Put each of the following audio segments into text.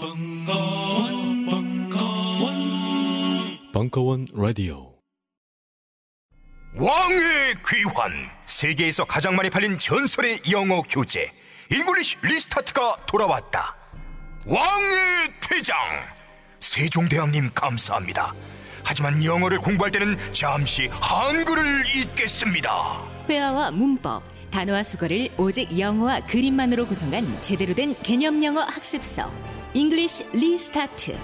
벙커원, 벙커원, 벙커원 라디오. 왕의 귀환. 세계에서 가장 많이 팔린 전설의 영어 교재. English Restart가 돌아왔다. 왕의 퇴장. 세종대왕님 감사합니다. 하지만 영어를 공부할 때는 잠시 한글을 잊겠습니다. 회화와 문법, 단어와 숙어를 오직 영어와 그림만으로 구성한 제대로 된 개념 영어 학습서 English Restart.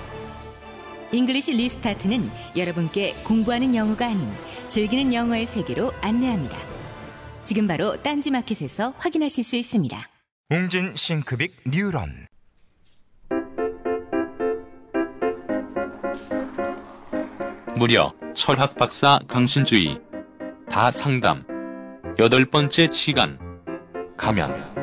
English Restart는 여러분께 공부하는 영어가 아닌 즐기는 영어의 세계로 안내합니다. 지금 바로 딴지 마켓에서 확인하실 수 있습니다. 웅진 씽크빅 뉴런 무려 철학 박사 강신주의 다 상담 여덟 번째 시간 가면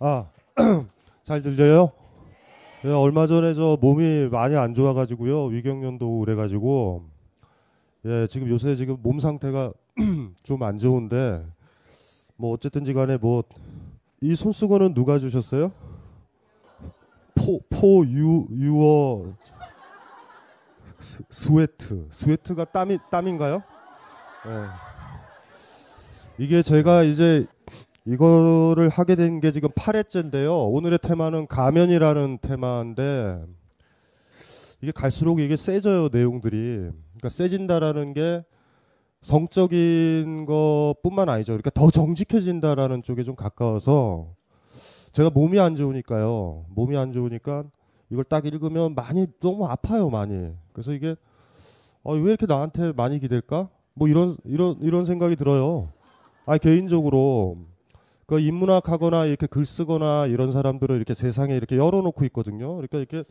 아, 잘 들려요? 네, 얼마 전에 저 몸이 많이 안 좋아가지고요. 위경련도 그래가지고, 예, 지금 요새 지금 몸 상태가 좀 안 좋은데, 뭐 어쨌든지 간에 뭐, 이 손수건은 누가 주셨어요? 포, 포, 유, 유어, 스, sweat. sweat가 땀이, 땀인가요? 예. 이게 제가 이제 이거를 하게 된 게 지금 8회째인데요. 오늘의 테마는 가면이라는 테마인데 이게 갈수록 이게 세져요, 내용들이. 그러니까 세진다라는 게 성적인 것뿐만 아니죠. 그러니까 더 정직해진다라는 쪽에 좀 가까워서 제가 몸이 안 좋으니까요. 몸이 안 좋으니까 이걸 딱 읽으면 많이 너무 아파요, 많이. 그래서 이게 어, 왜 이렇게 나한테 많이 기댈까? 뭐 이런 이런 이런 생각이 들어요. 아 개인적으로 그 인문학 하거나 이렇게 글 쓰거나 이런 사람들을 이렇게 세상에 이렇게 열어놓고 있거든요. 그러니까 이렇게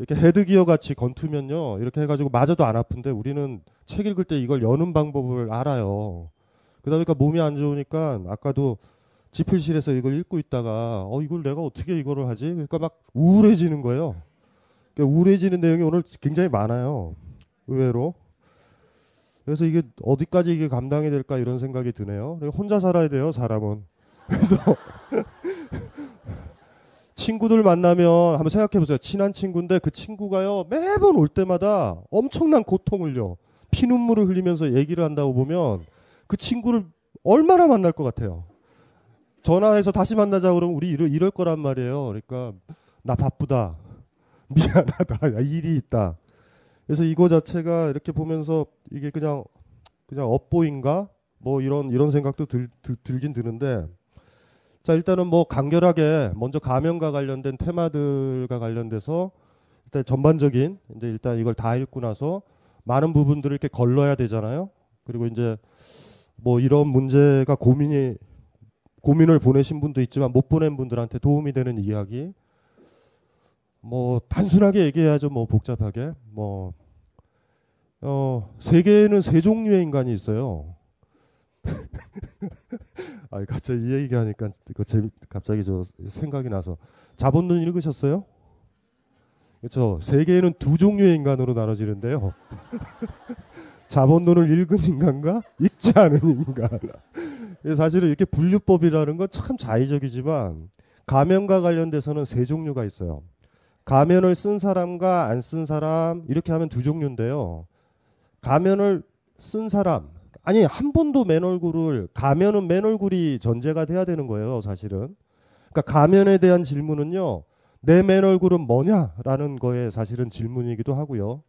이렇게 헤드기어 같이 건투면요. 이렇게 해가지고 맞아도 안 아픈데 우리는 책 읽을 때 이걸 여는 방법을 알아요. 그러다 보니까 몸이 안 좋으니까 아까도 지필실에서 이걸 읽고 있다가 어 이걸 내가 어떻게 이거를 하지? 그러니까 막 우울해지는 거예요. 그러니까 우울해지는 내용이 오늘 굉장히 많아요. 의외로. 그래서 이게 어디까지 이게 감당이 될까 이런 생각이 드네요. 혼자 살아야 돼요, 사람은. 그래서 친구들 만나면 한번 생각해 보세요. 친한 친구인데 그 친구가요 매번 올 때마다 엄청난 고통을요 피눈물을 흘리면서 얘기를 한다고 보면 그 친구를 얼마나 만날 것 같아요. 전화해서 다시 만나자 그러면 우리 이럴, 이럴 거란 말이에요. 그러니까 나 바쁘다, 미안하다, 야, 일이 있다. 그래서 이거 자체가 이렇게 보면서 이게 그냥 그냥 업보인가 뭐 이런 이런 생각도 들, 들, 들긴 드는데 자, 일단은 뭐 간결하게 먼저 가면과 관련된 테마들과 관련돼서 일단 전반적인 이제 일단 이걸 다 읽고 나서 많은 부분들을 이렇게 걸러야 되잖아요. 그리고 이제 뭐 이런 문제가 고민이 고민을 보내신 분도 있지만 못 보낸 분들한테 도움이 되는 이야기. 뭐 단순하게 얘기해야죠. 뭐 복잡하게. 뭐 어, 세계에는 세 종류의 인간이 있어요. 아, 갑자기 이 얘기 하니까 그 갑자기 저 생각이 나서 자본론 읽으셨어요? 그렇죠. 세계에는 두 종류의 인간으로 나눠지는데요. 자본론을 읽은 인간과 읽지 않은 인간. 사실은 이렇게 분류법이라는 건 참 자의적이지만 가면과 관련돼서는 세 종류가 있어요. 가면을 쓴 사람과 안 쓴 사람 이렇게 하면 두 종류인데요. 가면을 쓴 사람 아니 한 번도 맨 얼굴을 가면은 맨 얼굴이 전제가 돼야 되는 거예요, 사실은. 그러니까 가면에 대한 질문은요. 내 맨 얼굴은 뭐냐라는 거에 사실은 질문이기도 하고요.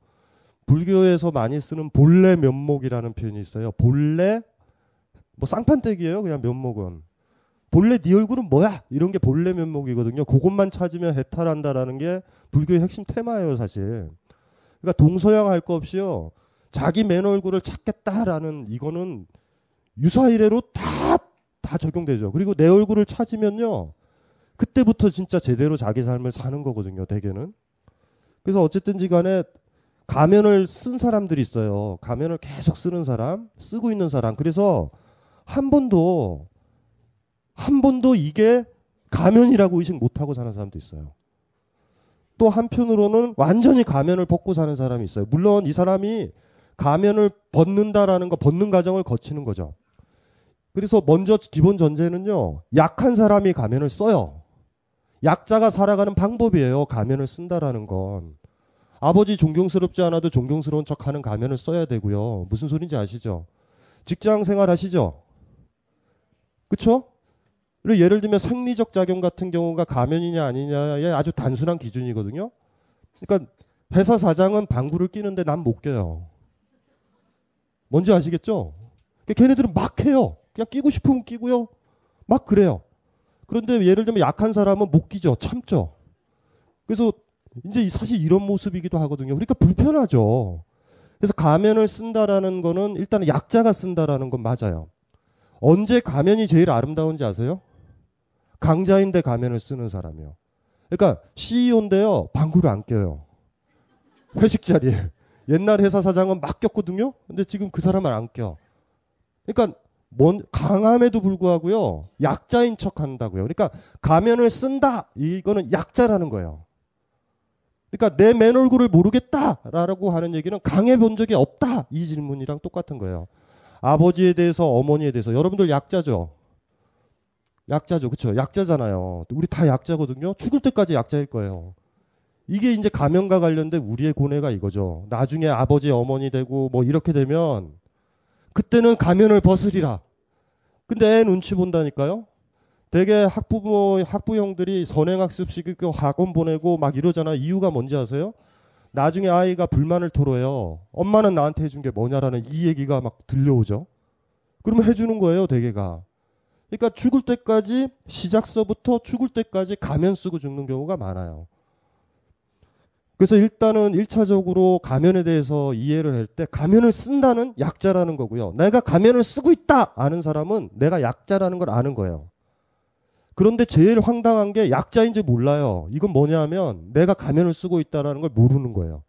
불교에서 많이 쓰는 본래 면목이라는 표현이 있어요. 본래 뭐 쌍판떼기예요, 그냥 면목은. 본래 네 얼굴은 뭐야? 이런 게 본래 면목이거든요. 그것만 찾으면 해탈한다라는 게 불교의 핵심 테마예요, 사실. 그러니까 동서양 할 거 없이요. 자기 맨 얼굴을 찾겠다라는 이거는 유사 이래로 다, 다 적용되죠. 그리고 내 얼굴을 찾으면요. 그때부터 진짜 제대로 자기 삶을 사는 거거든요, 대개는. 그래서 어쨌든지 간에 가면을 쓴 사람들이 있어요. 가면을 계속 쓰는 사람, 쓰고 있는 사람. 그래서 한 번도, 한 번도 이게 가면이라고 의식 못 하고 사는 사람도 있어요. 또 한편으로는 완전히 가면을 벗고 사는 사람이 있어요. 물론 이 사람이 가면을 벗는다라는 거, 벗는 과정을 거치는 거죠. 그래서 먼저 기본 전제는요. 약한 사람이 가면을 써요. 약자가 살아가는 방법이에요. 가면을 쓴다라는 건. 아버지 존경스럽지 않아도 존경스러운 척 하는 가면을 써야 되고요. 무슨 소린지 아시죠? 직장 생활 하시죠? 그쵸? 예를 들면 생리적 작용 같은 경우가 가면이냐 아니냐의 아주 단순한 기준이거든요. 그러니까 회사 사장은 방구를 끼는데 난 못 껴요. 뭔지 아시겠죠? 그러니까 걔네들은 막 해요. 그냥 끼고 싶으면 끼고요. 막 그래요. 그런데 예를 들면 약한 사람은 못 끼죠. 참죠. 그래서 이제 사실 이런 모습이기도 하거든요. 그러니까 불편하죠. 그래서 가면을 쓴다라는 거는 일단은 약자가 쓴다라는 건 맞아요. 언제 가면이 제일 아름다운지 아세요? 강자인데 가면을 쓰는 사람이요. 그러니까 CEO인데요. 방구를 안 껴요. 회식 자리에. 옛날 회사 사장은 막 꼈거든요. 근데 지금 그 사람은 안 껴. 그러니까 뭔 강함에도 불구하고요. 약자인 척 한다고요. 그러니까 가면을 쓴다. 이거는 약자라는 거예요. 그러니까 내 맨 얼굴을 모르겠다라고 하는 얘기는 강해 본 적이 없다. 이 질문이랑 똑같은 거예요. 아버지에 대해서 어머니에 대해서 여러분들 약자죠. 약자죠. 그렇죠? 약자잖아요. 우리 다 약자거든요. 죽을 때까지 약자일 거예요. 이게 이제 가면과 관련된 우리의 고뇌가 이거죠. 나중에 아버지 어머니 되고 뭐 이렇게 되면 그때는 가면을 벗으리라. 근데 애 눈치 본다니까요. 되게 학부모 학부형들이 선행학습 시키고 학원 보내고 막 이러잖아. 이유가 뭔지 아세요? 나중에 아이가 불만을 토로해요. 엄마는 나한테 해준 게 뭐냐라는 이 얘기가 막 들려오죠. 그러면 해주는 거예요, 대개가. 그러니까 죽을 때까지 시작서부터 죽을 때까지 가면 쓰고 죽는 경우가 많아요. 그래서 일단은 1차적으로 가면에 대해서 이해를 할 때 가면을 쓴다는 약자라는 거고요. 내가 가면을 쓰고 있다 아는 사람은 내가 약자라는 걸 아는 거예요. 그런데 제일 황당한 게 약자인지 몰라요. 이건 뭐냐면 내가 가면을 쓰고 있다라는 걸 모르는 거예요.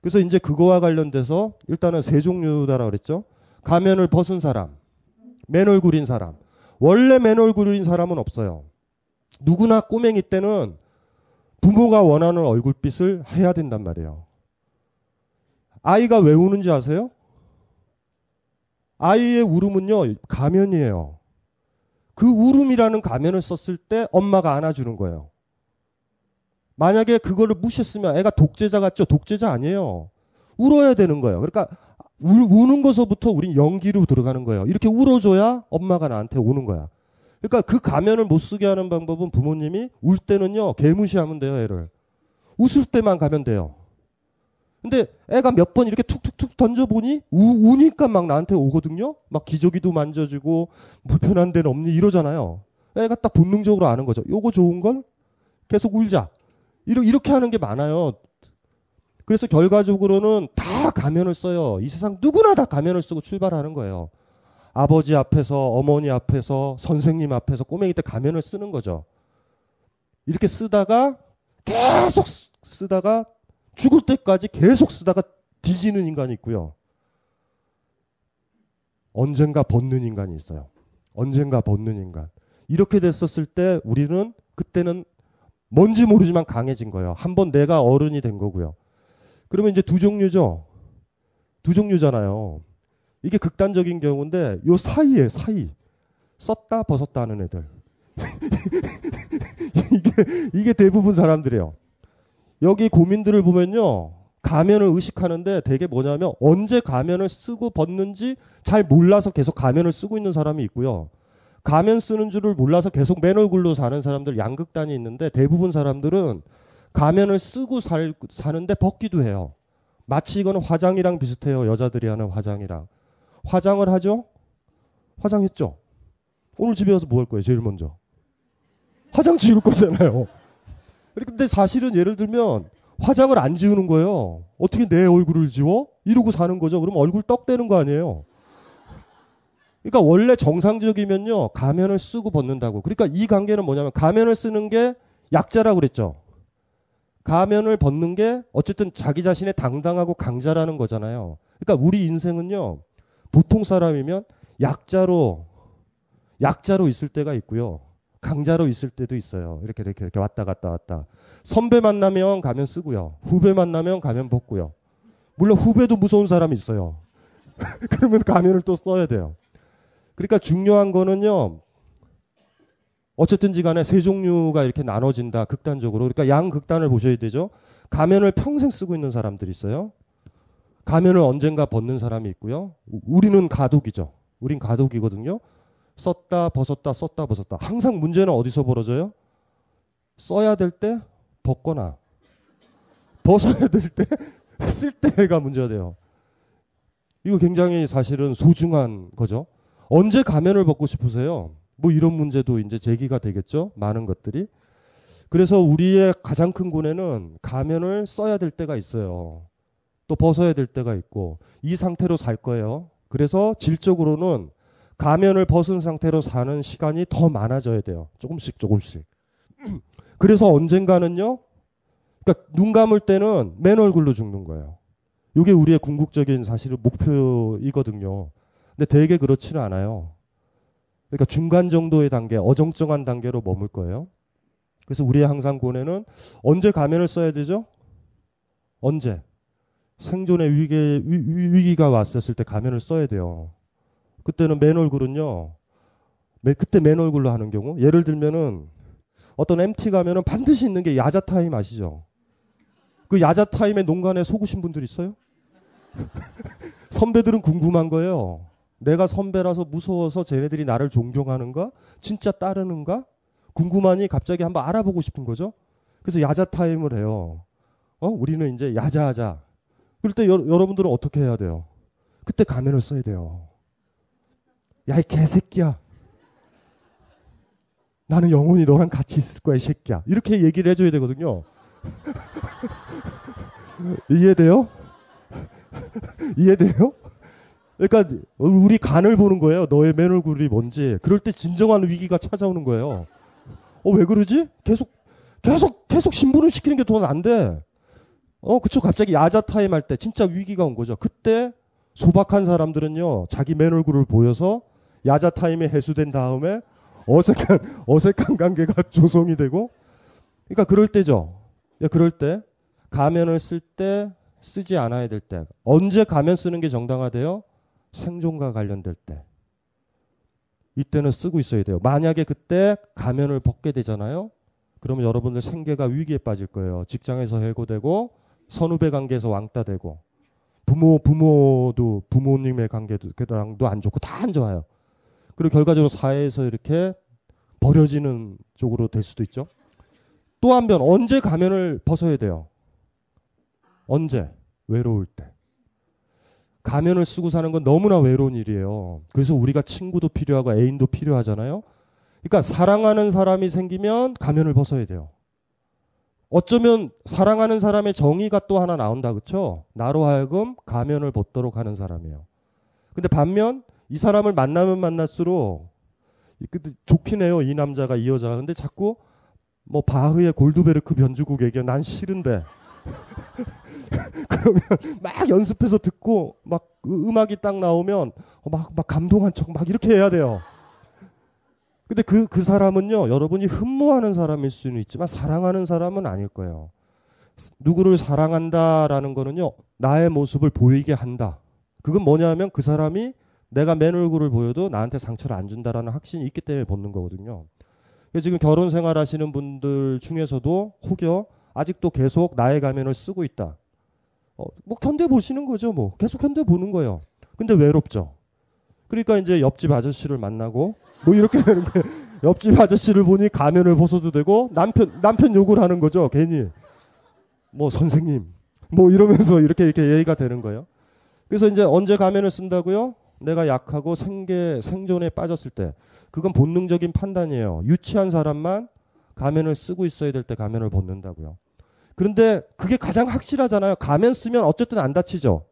그래서 이제 그거와 관련돼서 일단은 세 종류다라 그랬죠. 가면을 벗은 사람, 맨 얼굴인 사람. 원래 맨 얼굴인 사람은 없어요. 누구나 꼬맹이 때는 부모가 원하는 얼굴빛을 해야 된단 말이에요. 아이가 왜 우는지 아세요? 아이의 울음은요, 가면이에요. 그 울음이라는 가면을 썼을 때 엄마가 안아주는 거예요. 만약에 그거를 무시했으면 애가 독재자 같죠? 독재자 아니에요. 울어야 되는 거예요. 그러니까 울, 우는 것서부터 우린 연기로 들어가는 거예요. 이렇게 울어줘야 엄마가 나한테 오는 거야. 그러니까 그 가면을 못 쓰게 하는 방법은 부모님이 울 때는요, 개무시하면 돼요, 애를. 웃을 때만 가면 돼요. 근데 애가 몇 번 이렇게 툭툭툭 던져보니 우, 우니까 막 나한테 오거든요. 막 기저귀도 만져주고 불편한 데는 없니 이러잖아요. 애가 딱 본능적으로 아는 거죠. 요거 좋은 걸 계속 울자. 이렇게 하는 게 많아요. 그래서 결과적으로는 다 가면을 써요. 이 세상 누구나 다 가면을 쓰고 출발하는 거예요. 아버지 앞에서, 어머니 앞에서, 선생님 앞에서 꼬맹이 때 가면을 쓰는 거죠. 이렇게 쓰다가 계속 쓰다가 죽을 때까지 계속 쓰다가 뒤지는 인간이 있고요. 언젠가 벗는 인간이 있어요. 언젠가 벗는 인간. 이렇게 됐었을 때 우리는 그때는 뭔지 모르지만 강해진 거예요. 한번 내가 어른이 된 거고요. 그러면 이제 두 종류죠. 두 종류잖아요. 이게 극단적인 경우인데 요 사이에 사이 썼다 벗었다 하는 애들. 이게 이게 대부분 사람들이에요. 여기 고민들을 보면요. 가면을 의식하는데 되게 뭐냐면 언제 가면을 쓰고 벗는지 잘 몰라서 계속 가면을 쓰고 있는 사람이 있고요. 가면 쓰는 줄을 몰라서 계속 맨 얼굴로 사는 사람들 양극단이 있는데 대부분 사람들은 가면을 쓰고 살, 사는데 벗기도 해요. 마치 이거는 화장이랑 비슷해요. 여자들이 하는 화장이랑. 화장을 하죠? 화장했죠? 오늘 집에 와서 뭐 할 거예요? 제일 먼저. 화장 지울 거잖아요. 근데 사실은 예를 들면 화장을 안 지우는 거예요. 어떻게 내 얼굴을 지워? 이러고 사는 거죠. 그럼 얼굴 떡 되는 거 아니에요. 그러니까 원래 정상적이면요. 가면을 쓰고 벗는다고. 그러니까 이 관계는 뭐냐면 가면을 쓰는 게 약자라고 그랬죠. 가면을 벗는 게 어쨌든 자기 자신의 당당하고 강자라는 거잖아요. 그러니까 우리 인생은요. 보통 사람이면 약자로 약자로 있을 때가 있고요. 강자로 있을 때도 있어요. 이렇게 이렇게 이렇게 왔다 갔다 왔다. 선배 만나면 가면 쓰고요. 후배 만나면 가면 벗고요. 물론 후배도 무서운 사람이 있어요. 그러면 가면을 또 써야 돼요. 그러니까 중요한 거는요. 어쨌든지 간에 세 종류가 이렇게 나눠진다. 극단적으로. 그러니까 양극단을 보셔야 되죠. 가면을 평생 쓰고 있는 사람들이 있어요. 가면을 언젠가 벗는 사람이 있고요. 우리는 가독이죠. 우린 가독이거든요. 썼다 벗었다 썼다 벗었다. 항상 문제는 어디서 벌어져요? 써야 될 때 벗거나 벗어야 될 때 쓸 때가 문제가 돼요. 이거 굉장히 사실은 소중한 거죠. 언제 가면을 벗고 싶으세요? 뭐 이런 문제도 이제 제기가 되겠죠. 많은 것들이. 그래서 우리의 가장 큰 고뇌는 가면을 써야 될 때가 있어요. 또 벗어야 될 때가 있고 이 상태로 살 거예요. 그래서 질적으로는 가면을 벗은 상태로 사는 시간이 더 많아져야 돼요. 조금씩 조금씩. 그래서 언젠가는요. 그러니까 눈 감을 때는 맨 얼굴로 죽는 거예요. 이게 우리의 궁극적인 사실은 목표이거든요. 근데 대개 그렇지는 않아요. 그러니까 중간 정도의 단계, 어정쩡한 단계로 머물 거예요. 그래서 우리의 항상 고뇌는 언제 가면을 써야 되죠? 언제? 생존의 위기, 위, 기가 왔었을 때 가면을 써야 돼요. 그때는 맨 얼굴은요. 그때 맨 얼굴로 하는 경우 예를 들면은 어떤 MT 가면은 반드시 있는 게 야자 타임 아시죠? 그 야자 타임에 농간에 속으신 분들 있어요? 선배들은 궁금한 거예요. 내가 선배라서 무서워서 쟤네들이 나를 존경하는가? 진짜 따르는가? 궁금하니 갑자기 한번 알아보고 싶은 거죠. 그래서 야자 타임을 해요. 어? 우리는 이제 야자하자. 그럴 때 여, 러분들은 어떻게 해야 돼요? 그때 가면을 써야 돼요. 야, 이 개새끼야. 나는 영원히 너랑 같이 있을 거야, 이 새끼야. 이렇게 얘기를 해줘야 되거든요. 이해돼요? 이해돼요? 그러니까 우리 간을 보는 거예요. 너의 맨 얼굴이 뭔지. 그럴 때 진정한 위기가 찾아오는 거예요. 어, 왜 그러지? 계속, 계속, 계속 신부를 시키는 게더안 돼. 어, 그쵸. 갑자기 야자 타임 할 때 진짜 위기가 온 거죠. 그때 소박한 사람들은요, 자기 맨 얼굴을 보여서 야자 타임에 해수된 다음에 어색한, 어색한 관계가 조성이 되고, 그러니까 그럴 때죠. 예, 그럴 때, 가면을 쓸 때, 쓰지 않아야 될 때, 언제 가면 쓰는 게 정당화돼요? 생존과 관련될 때. 이때는 쓰고 있어야 돼요. 만약에 그때 가면을 벗게 되잖아요. 그러면 여러분들 생계가 위기에 빠질 거예요. 직장에서 해고되고 선후배 관계에서 왕따 되고 부모 부모도 부모님의 관계도 안 좋고 다 안 좋아요. 그리고 결과적으로 사회에서 이렇게 버려지는 쪽으로 될 수도 있죠. 또 한편 언제 가면을 벗어야 돼요? 언제? 외로울 때. 가면을 쓰고 사는 건 너무나 외로운 일이에요. 그래서 우리가 친구도 필요하고 애인도 필요하잖아요. 그러니까 사랑하는 사람이 생기면 가면을 벗어야 돼요. 어쩌면 사랑하는 사람의 정의가 또 하나 나온다. 그렇죠? 나로 하여금 가면을 벗도록 하는 사람이에요. 근데 반면 이 사람을 만나면 만날수록 좋긴 해요. 이 남자가 이 여자가. 근데 자꾸 뭐 바흐의 골드베르크 변주곡 얘기해. 난 싫은데. 그러면 막 연습해서 듣고 막 음악이 딱 나오면 막, 막 감동한 척 막 이렇게 해야 돼요. 근데 그, 그 사람은요, 여러분이 흠모하는 사람일 수는 있지만 사랑하는 사람은 아닐 거예요. 누구를 사랑한다라는 거는요, 나의 모습을 보이게 한다. 그건 뭐냐면 그 사람이 내가 맨 얼굴을 보여도 나한테 상처를 안 준다라는 확신이 있기 때문에 벗는 거거든요. 지금 결혼 생활 하시는 분들 중에서도 혹여 아직도 계속 나의 가면을 쓰고 있다. 어, 뭐 견뎌 보시는 거죠, 뭐. 계속 견뎌 보는 거예요. 근데 외롭죠. 그러니까 이제 옆집 아저씨를 만나고 뭐 이렇게 되는 거예요. 옆집 아저씨를 보니 가면을 벗어도 되고 남편, 남편 욕을 하는 거죠, 괜히. 뭐 선생님. 뭐 이러면서 이렇게 이렇게 얘기가 되는 거예요. 그래서 이제 언제 가면을 쓴다고요? 내가 약하고 생계, 생존에 빠졌을 때. 그건 본능적인 판단이에요. 유치한 사람만 가면을 쓰고 있어야 될 때 가면을 벗는다고요. 그런데 그게 가장 확실하잖아요. 가면 쓰면 어쨌든 안 다치죠.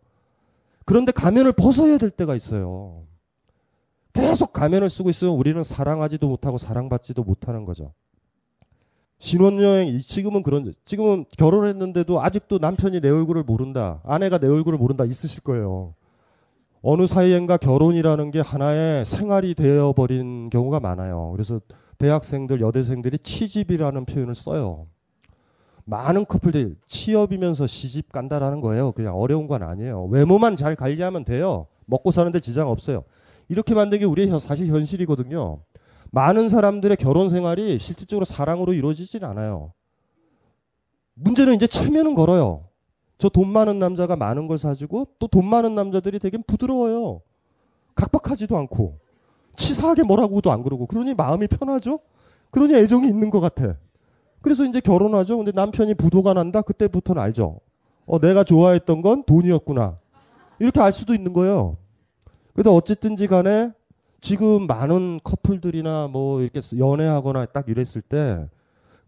그런데 가면을 벗어야 될 때가 있어요. 계속 가면을 쓰고 있으면 우리는 사랑하지도 못하고 사랑받지도 못하는 거죠. 신혼여행 지금은 그런 지금은 결혼했는데도 아직도 남편이 내 얼굴을 모른다 아내가 내 얼굴을 모른다 있으실 거예요. 어느 사이엔가 결혼이라는 게 하나의 생활이 되어버린 경우가 많아요. 그래서 대학생들 여대생들이 취집이라는 표현을 써요. 많은 커플들이 취업이면서 시집 간다라는 거예요. 그냥 어려운 건 아니에요. 외모만 잘 관리하면 돼요. 먹고 사는데 지장 없어요. 이렇게 만든 게 우리의 현- 사실 현실이거든요. 많은 사람들의 결혼 생활이 실질적으로 사랑으로 이루어지진 않아요. 문제는 이제 체면은 걸어요. 저 돈 많은 남자가 많은 걸 사주고 또 돈 많은 남자들이 되게 부드러워요. 각박하지도 않고 치사하게 뭐라고도 안 그러고 그러니 마음이 편하죠. 그러니 애정이 있는 것 같아. 그래서 이제 결혼하죠. 근데 남편이 부도가 난다. 그때부터는 알죠. 어, 내가 좋아했던 건 돈이었구나. 이렇게 알 수도 있는 거예요. 그래도 어쨌든지 간에 지금 많은 커플들이나 뭐 이렇게 연애하거나 딱 이랬을 때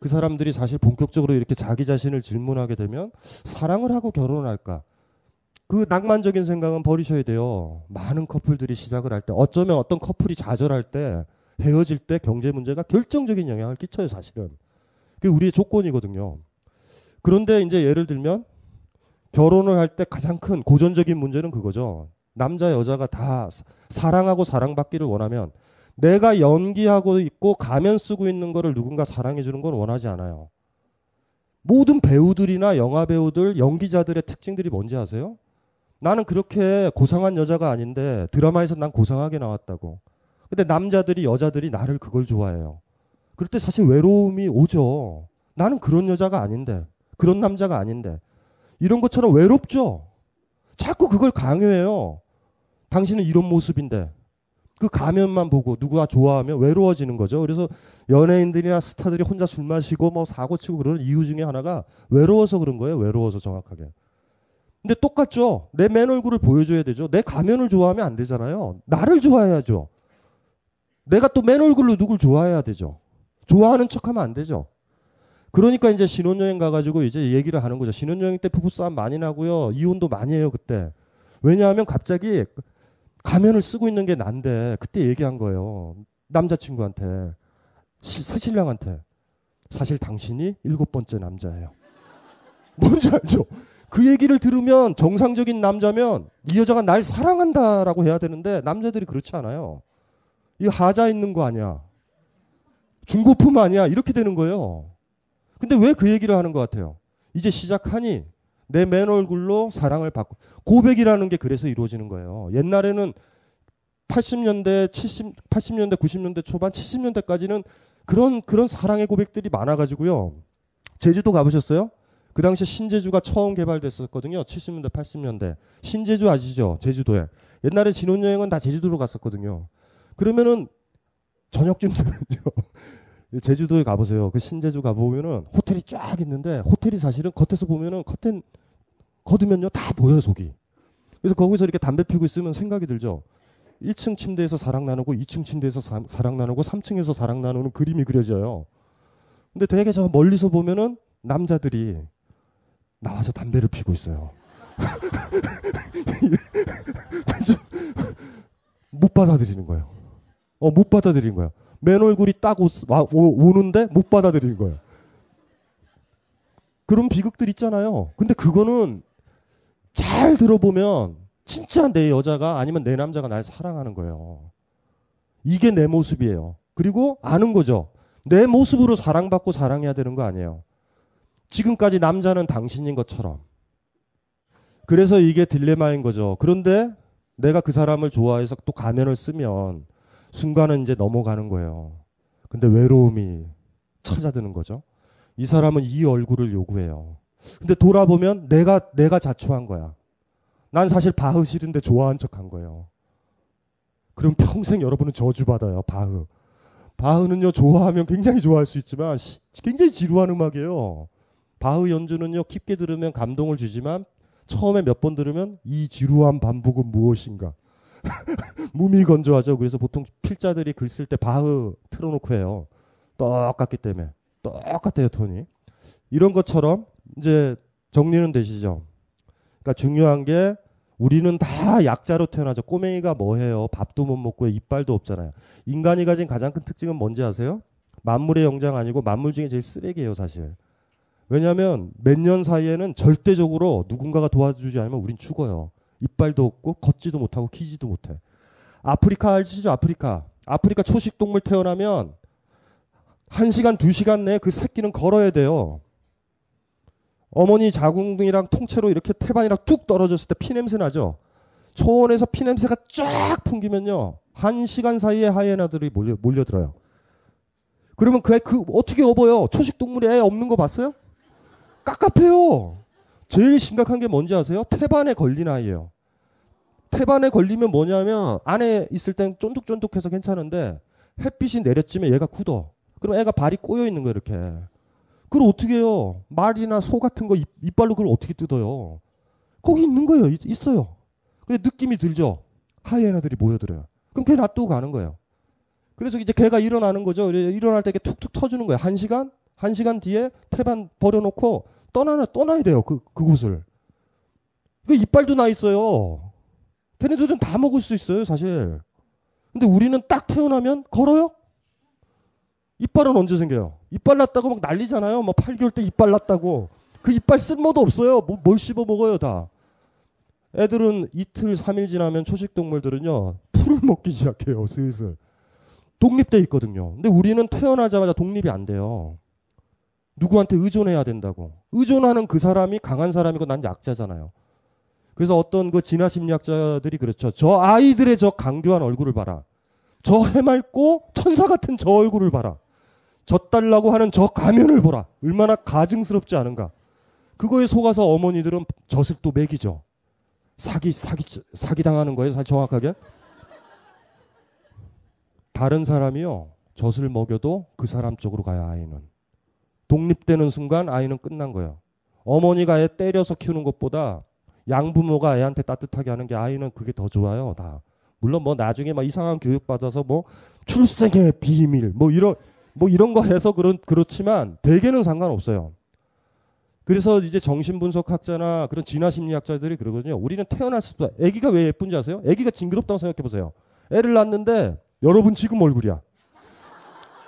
그 사람들이 사실 본격적으로 이렇게 자기 자신을 질문하게 되면 사랑을 하고 결혼할까? 그 낭만적인 생각은 버리셔야 돼요. 많은 커플들이 시작을 할 때 어쩌면 어떤 커플이 좌절할 때 헤어질 때 경제 문제가 결정적인 영향을 끼쳐요, 사실은. 그게 우리의 조건이거든요. 그런데 이제 예를 들면 결혼을 할 때 가장 큰 고전적인 문제는 그거죠. 남자 여자가 다 사- 사랑하고 사랑받기를 원하면 내가 연기하고 있고 가면 쓰고 있는 거를 누군가 사랑해 주는 건 원하지 않아요. 모든 배우들이나 영화 배우들, 연기자들의 특징들이 뭔지 아세요? 나는 그렇게 고상한 여자가 아닌데 드라마에서 난 고상하게 나왔다고. 근데 남자들이 여자들이 나를 그걸 좋아해요. 그럴 때 사실 외로움이 오죠. 나는 그런 여자가 아닌데, 그런 남자가 아닌데. 이런 것처럼 외롭죠. 자꾸 그걸 강요해요. 당신은 이런 모습인데. 그 가면만 보고 누구가 좋아하면 외로워지는 거죠. 그래서 연예인들이나 스타들이 혼자 술 마시고 뭐 사고 치고 그러는 이유 중에 하나가 외로워서 그런 거예요. 외로워서 정확하게. 근데 똑같죠. 내 맨 얼굴을 보여줘야 되죠. 내 가면을 좋아하면 안 되잖아요. 나를 좋아해야죠. 내가 또 맨 얼굴로 누굴 좋아해야 되죠. 좋아하는 척하면 안 되죠. 그러니까 이제 신혼여행 가가지고 이제 얘기를 하는 거죠. 신혼여행 때 부부싸움 많이 나고요. 이혼도 많이 해요, 그때. 왜냐하면 갑자기 가면을 쓰고 있는 게 난데 그때 얘기한 거예요. 남자친구한테. 시, 새신랑한테. 사실 당신이 일곱 번째 남자예요. 뭔지 알죠? 그 얘기를 들으면 정상적인 남자면 이 여자가 날 사랑한다라고 해야 되는데 남자들이 그렇지 않아요. 이 하자 있는 거 아니야. 중고품 아니야. 이렇게 되는 거예요. 근데 왜 그 얘기를 하는 것 같아요? 이제 시작하니 내 맨 얼굴로 사랑을 받고 고백이라는 게 그래서 이루어지는 거예요. 옛날에는 80년대, 70, 80년대, 90년대 초반, 70년대까지는 그런 그런 사랑의 고백들이 많아 가지고요. 제주도 가 보셨어요? 그 당시에 신제주가 처음 개발됐었거든요. 70년대, 80년대. 신제주 아시죠? 제주도에. 옛날에 신혼여행은 다 제주도로 갔었거든요. 그러면은 저녁쯤 되면요. 제주도에 가보세요. 그 신제주 가보면은 호텔이 쫙 있는데 호텔이 사실은 겉에서 보면은 커튼 걷으면요 다 보여요 속이. 그래서 거기서 이렇게 담배 피우고 있으면 생각이 들죠. 1층 침대에서 사랑 나누고 2층 침대에서 사, 사랑 나누고 3층에서 사랑 나누는 그림이 그려져요. 근데 되게 저 멀리서 보면은 남자들이 나와서 담배를 피고 있어요. 못 받아들이는 거예요. 어, 못 받아들이는 거예요. 맨 얼굴이 딱 오, 와, 오, 오는데 못 받아들이는 거예요. 그런 비극들 있잖아요. 근데 그거는 잘 들어보면 진짜 내 여자가 아니면 내 남자가 날 사랑하는 거예요. 이게 내 모습이에요. 그리고 아는 거죠. 내 모습으로 사랑받고 사랑해야 되는 거 아니에요. 지금까지 남자는 당신인 것처럼. 그래서 이게 딜레마인 거죠. 그런데 내가 그 사람을 좋아해서 또 가면을 쓰면 순간은 이제 넘어가는 거예요. 근데 외로움이 찾아드는 거죠. 이 사람은 이 얼굴을 요구해요. 근데 돌아보면 내가 내가 자초한 거야. 난 사실 바흐 싫은데 좋아한 척 한 거예요. 그럼 평생 여러분은 저주받아요. 바흐. 바흐는요 좋아하면 굉장히 좋아할 수 있지만 시, 굉장히 지루한 음악이에요. 바흐 연주는요 깊게 들으면 감동을 주지만 처음에 몇 번 들으면 이 지루한 반복은 무엇인가 무미건조하죠. 그래서 보통 필자들이 글 쓸 때 바흐 틀어놓고 해요. 똑같기 때문에 똑같아요 톤이. 이런 것처럼 이제 정리는 되시죠. 그러니까 중요한 게 우리는 다 약자로 태어나죠. 꼬맹이가 뭐 해요? 밥도 못 먹고 이빨도 없잖아요. 인간이 가진 가장 큰 특징은 뭔지 아세요? 만물의 영장 아니고 만물 중에 제일 쓰레기예요, 사실. 왜냐하면 몇 년 사이에는 절대적으로 누군가가 도와주지 않으면 우린 죽어요. 이빨도 없고 걷지도 못하고 키지도 못해. 아프리카 아시죠? 아프리카. 아프리카 초식 동물 태어나면 1시간, 2시간 내에 그 새끼는 걸어야 돼요. 어머니 자궁이랑 통째로 이렇게 태반이랑 뚝 떨어졌을 때 피냄새 나죠? 초원에서 피냄새가 쫙 풍기면요. 한 시간 사이에 하이에나들이 몰려, 몰려들어요. 그러면 그 애 그 어떻게 업어요? 초식 동물이 애 없는 거 봤어요? 깝깝해요. 제일 심각한 게 뭔지 아세요? 태반에 걸린 아이예요. 태반에 걸리면 뭐냐면 안에 있을 땐 쫀득쫀득해서 괜찮은데 햇빛이 내렸지면 얘가 굳어. 그럼 애가 발이 꼬여 있는 거 이렇게. 그걸 어떻게 해요? 말이나 소 같은 거 입, 발로 그걸 어떻게 뜯어요? 거기 있는 거예요. 있, 어요 근데 느낌이 들죠? 하이에나들이 모여들어요. 그럼 걔 놔두고 가는 거예요. 그래서 이제 걔가 일어나는 거죠. 일어날 때 툭툭 터주는 거예요. 한 시간? 한 시간 뒤에 태반 버려놓고 떠나나, 떠나야 돼요. 그, 그곳을. 그 이빨도 나 있어요. 걔네들은 다 먹을 수 있어요, 사실. 근데 우리는 딱 태어나면 걸어요? 이빨은 언제 생겨요? 이빨 났다고 막 난리잖아요. 뭐 8개월 때 이빨 났다고. 그 이빨 쓸모도 없어요. 뭐, 뭘 씹어 먹어요, 다. 애들은 이틀, 3일 지나면 초식 동물들은요, 풀을 먹기 시작해요, 슬슬. 독립돼 있거든요. 근데 우리는 태어나자마자 독립이 안 돼요. 누구한테 의존해야 된다고. 의존하는 그 사람이 강한 사람이고 난 약자잖아요. 그래서 어떤 그 진화 심리학자들이 그렇죠. 저 아이들의 저 강교한 얼굴을 봐라. 저 해맑고 천사 같은 저 얼굴을 봐라. 젖달라고 하는 저 가면을 보라. 얼마나 가증스럽지 않은가. 그거에 속아서 어머니들은 또 먹이죠. 사기, 사기, 사기 당하는 거예요. 정확하게. 다른 사람이요. 젖을 먹여도 그 사람 쪽으로 가요, 아이는. 독립되는 순간 아이는 끝난 거예요. 어머니가 애 때려서 키우는 것보다 양부모가 애한테 따뜻하게 하는 게 아이는 그게 더 좋아요, 다. 물론 뭐 나중에 막 이상한 교육 받아서 뭐 출생의 비밀 뭐 이런 뭐 이런 거 해서 그런 그렇지만 대개는 상관없어요. 그래서 이제 정신분석학자나 그런 진화심리학자들이 그러거든요. 우리는 태어났을 때 아기가 왜 예쁜지 아세요? 아기가 징그럽다고 생각해 보세요. 애를 낳는데 여러분 지금 얼굴이야.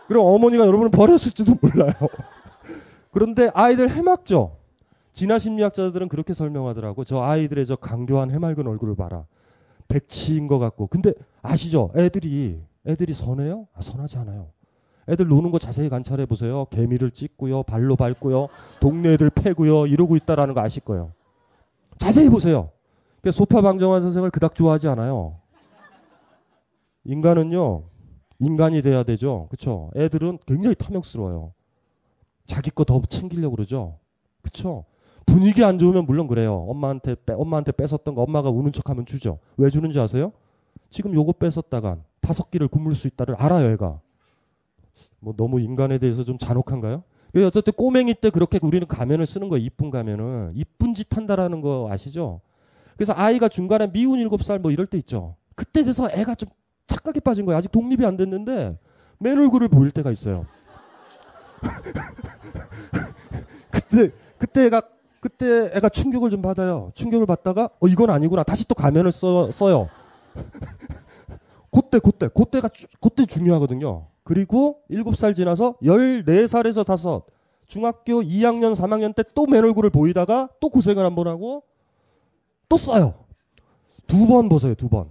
그럼 어머니가 여러분을 버렸을지도 몰라요. 그런데 아이들 해맑죠. 진화심리학자들은 그렇게 설명하더라고. 저 아이들의 저 강교한 해맑은 얼굴을 봐라. 백치인 것 같고. 근데 아시죠? 애들이 애들이 선해요? 아, 선하지 않아요. 애들 노는 거 자세히 관찰해 보세요. 개미를 찢고요, 발로 밟고요, 동네 애들 패고요, 이러고 있다라는 거 아실 거예요. 자세히 보세요. 소파 방정환 선생을 그닥 좋아하지 않아요. 인간은요, 인간이 돼야 되죠. 그쵸? 애들은 굉장히 탐욕스러워요. 자기 거 더 챙기려고 그러죠. 그쵸? 분위기 안 좋으면 물론 그래요. 엄마한테 빼, 엄마한테 뺏었던 거 엄마가 우는 척하면 주죠. 왜 주는지 아세요? 지금 요거 뺏었다간 다섯 끼를 굶을 수 있다를 알아요, 애가. 뭐 너무 인간에 대해서 좀 잔혹한가요? 어쨌든 꼬맹이 때 그렇게 우리는 가면을 쓰는 거예요. 이쁜 가면은 이쁜 짓 한다라는 거 아시죠? 그래서 아이가 중간에 미운 일곱 살 뭐 이럴 때 있죠. 그때 돼서 애가 좀 착각에 빠진 거예요. 아직 독립이 안 됐는데 맨 얼굴을 보일 때가 있어요. 그때 그때 애가 그때 애가 충격을 좀 받아요. 충격을 받다가 어 이건 아니구나. 다시 또 가면을 써, 써요. 그때 그때 그때가 그때 중요하거든요. 그리고 7살 지나서 14살에서 5 중학교 2학년 3학년 때 또 맨 얼굴을 보이다가 또 고생을 한 번 하고 또 써요. 두 번 벗어요, 두 번.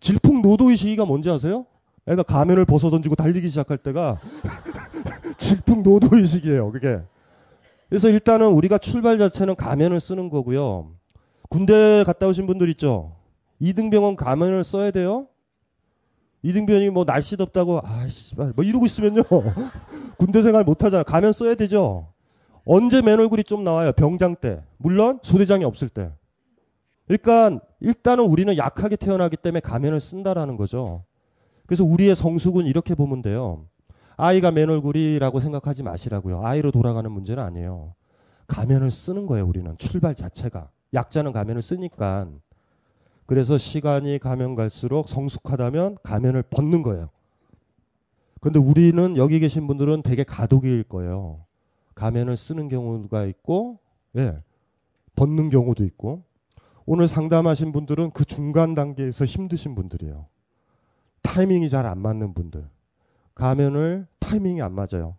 질풍노도의 시기가 뭔지 아세요? 애가 가면을 벗어 던지고 달리기 시작할 때가 질풍노도의 시기예요, 그게. 그래서 일단은 우리가 출발 자체는 가면을 쓰는 거고요. 군대 갔다 오신 분들 있죠? 이등병은 가면을 써야 돼요? 이등병이 뭐 날씨 덥다고 아씨 뭐 이러고 있으면요 군대 생활 못 하잖아 가면 써야 되죠 언제 맨 얼굴이 좀 나와요 병장 때 물론 소대장이 없을 때 그러니까 일단은 우리는 약하게 태어나기 때문에 가면을 쓴다라는 거죠 그래서 우리의 성숙은 이렇게 보면 돼요 아이가 맨 얼굴이라고 생각하지 마시라고요. 아이로 돌아가는 문제는 아니에요. 가면을 쓰는 거예요, 우리는. 출발 자체가. 약자는 가면을 쓰니까. 그래서 시간이 가면 갈수록 성숙하다면 가면을 벗는 거예요. 근데 우리는 여기 계신 분들은 되게 가독일 거예요. 가면을 쓰는 경우가 있고, 예, 벗는 경우도 있고. 오늘 상담하신 분들은 그 중간 단계에서 힘드신 분들이에요. 타이밍이 잘 안 맞는 분들. 가면을 타이밍이 안 맞아요.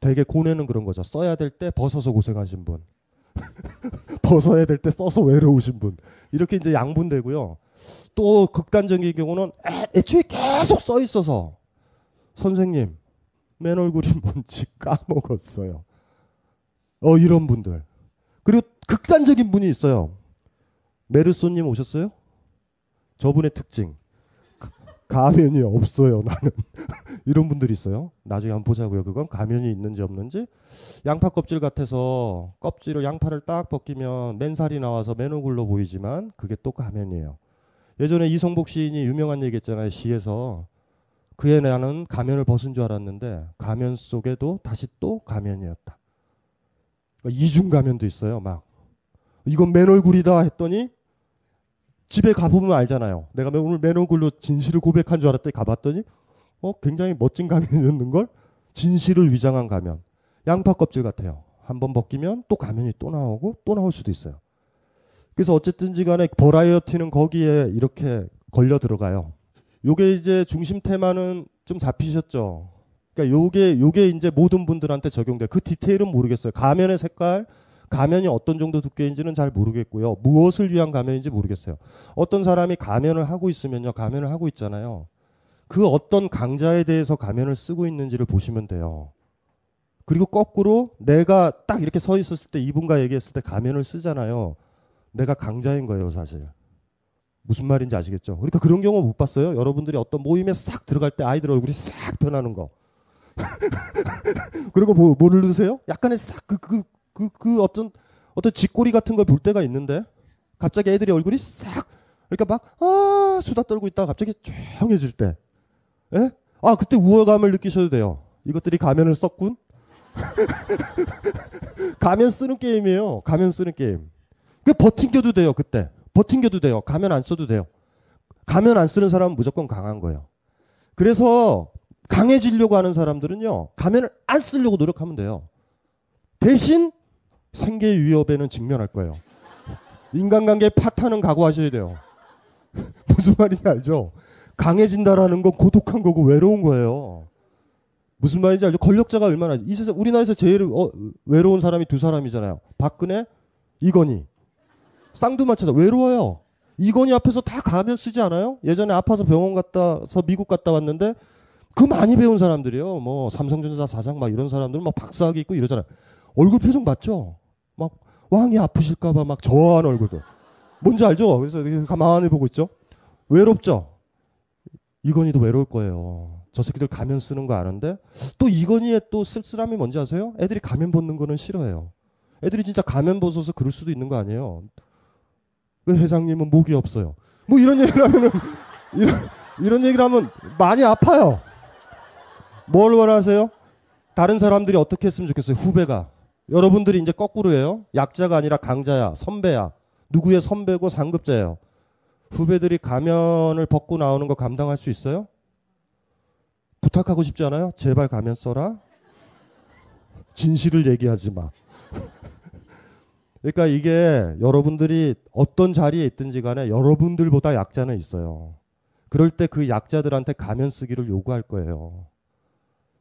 되게 고뇌는 그런 거죠. 써야 될 때 벗어서 고생하신 분. 벗어야 될 때 써서 외로우신 분. 이렇게 이제 양분되고요. 또 극단적인 경우는 애, 초에 계속 써 있어서 선생님 맨 얼굴이 뭔지 까먹었어요. 어 이런 분들. 그리고 극단적인 분이 있어요. 메르소님 오셨어요? 저분의 특징. 가- 가면이 없어요, 나는. 이런 분들이 있어요. 나중에 한번 보자고요. 그건 가면이 있는지 없는지. 양파 껍질 같아서 껍질을 양파를 딱 벗기면 맨살이 나와서 맨얼굴로 보이지만 그게 또 가면이에요. 예전에 이성복 시인이 유명한 얘기 했잖아요. 시에서. 그의 나는 가면을 벗은 줄 알았는데 가면 속에도 다시 또 가면이었다. 그러니까 이중 가면도 있어요. 막 이건 맨얼굴이다 했더니 집에 가보면 알잖아요. 내가 오늘 맨얼굴로 진실을 고백한 줄 알았더니 가봤더니 어 굉장히 멋진 가면이었는 걸 진실을 위장한 가면. 양파 껍질 같아요. 한번 벗기면 또 가면이 또 나오고 또 나올 수도 있어요. 그래서 어쨌든지 간에 버라이어티는 거기에 이렇게 걸려 들어가요. 요게 이제 중심 테마는 좀 잡히셨죠. 그러니까 요게 요게 이제 모든 분들한테 적용돼. 그 디테일은 모르겠어요. 가면의 색깔, 가면이 어떤 정도 두께인지는 잘 모르겠고요. 무엇을 위한 가면인지 모르겠어요. 어떤 사람이 가면을 하고 있으면요. 가면을 하고 있잖아요. 그 어떤 강자에 대해서 가면을 쓰고 있는지를 보시면 돼요. 그리고 거꾸로 내가 딱 이렇게 서 있었을 때 이분과 얘기했을 때 가면을 쓰잖아요. 내가 강자인 거예요, 사실. 무슨 말인지 아시겠죠? 그러니까 그런 경우 못 봤어요. 여러분들이 어떤 모임에 싹 들어갈 때 아이들 얼굴이 싹 변하는 거. 그리고 뭐, 넣으세요? 약간의 싹 그 그 그 그 어떤 어떤 쥐꼬리 같은 걸 볼 때가 있는데 갑자기 애들이 얼굴이 싹 그러니까 막 아 수다 떨고 있다가 갑자기 조용해질 때, 예? 아 그때 우월감을 느끼셔도 돼요. 이것들이 가면을 썼군. 가면 쓰는 게임이에요. 가면 쓰는 게임. 그 버팅겨도 돼요. 그때 버팅겨도 돼요. 가면 안 써도 돼요. 가면 안 쓰는 사람은 무조건 강한 거예요. 그래서 강해지려고 하는 사람들은요, 가면을 안 쓰려고 노력하면 돼요. 대신 생계 위협에는 직면할 거예요. 인간관계 파탄은 각오하셔야 돼요. 무슨 말인지 알죠? 강해진다라는 건 고독한 거고 외로운 거예요. 무슨 말인지 알죠? 권력자가 얼마나 이 세상 우리나라에서 제일 어, 외로운 사람이 두 사람이잖아요. 박근혜, 이건희. 쌍두마차다. 외로워요. 이건희 앞에서 다 가면 쓰지 않아요? 예전에 아파서 병원 갔다서 미국 갔다 왔는데 그 많이 배운 사람들이요. 뭐 삼성전자 사장 막 이런 사람들은 막 박사학위 있고 이러잖아요. 얼굴 표정 맞죠? 막 왕이 아프실까봐 막 저한 얼굴도. 뭔지 알죠? 그래서 가만히 보고 있죠. 외롭죠? 이건희도 외로울 거예요. 저 새끼들 가면 쓰는 거 아는데 또 이건희의 또 쓸쓸함이 뭔지 아세요? 애들이 가면 벗는 거는 싫어해요. 애들이 진짜 가면 벗어서 그럴 수도 있는 거 아니에요. 왜 회장님은 목이 없어요? 뭐 이런 얘기를 하면은 이런, 이런 얘기를 하면 많이 아파요. 뭘 원하세요? 다른 사람들이 어떻게 했으면 좋겠어요? 후배가. 여러분들이 이제 거꾸로예요. 약자가 아니라 강자야, 선배야. 누구의 선배고 상급자예요. 후배들이 가면을 벗고 나오는 거 감당할 수 있어요? 부탁하고 싶지 않아요? 제발 가면 써라. 진실을 얘기하지 마. 그러니까 이게 여러분들이 어떤 자리에 있든지 간에 여러분들보다 약자는 있어요. 그럴 때 그 약자들한테 가면 쓰기를 요구할 거예요.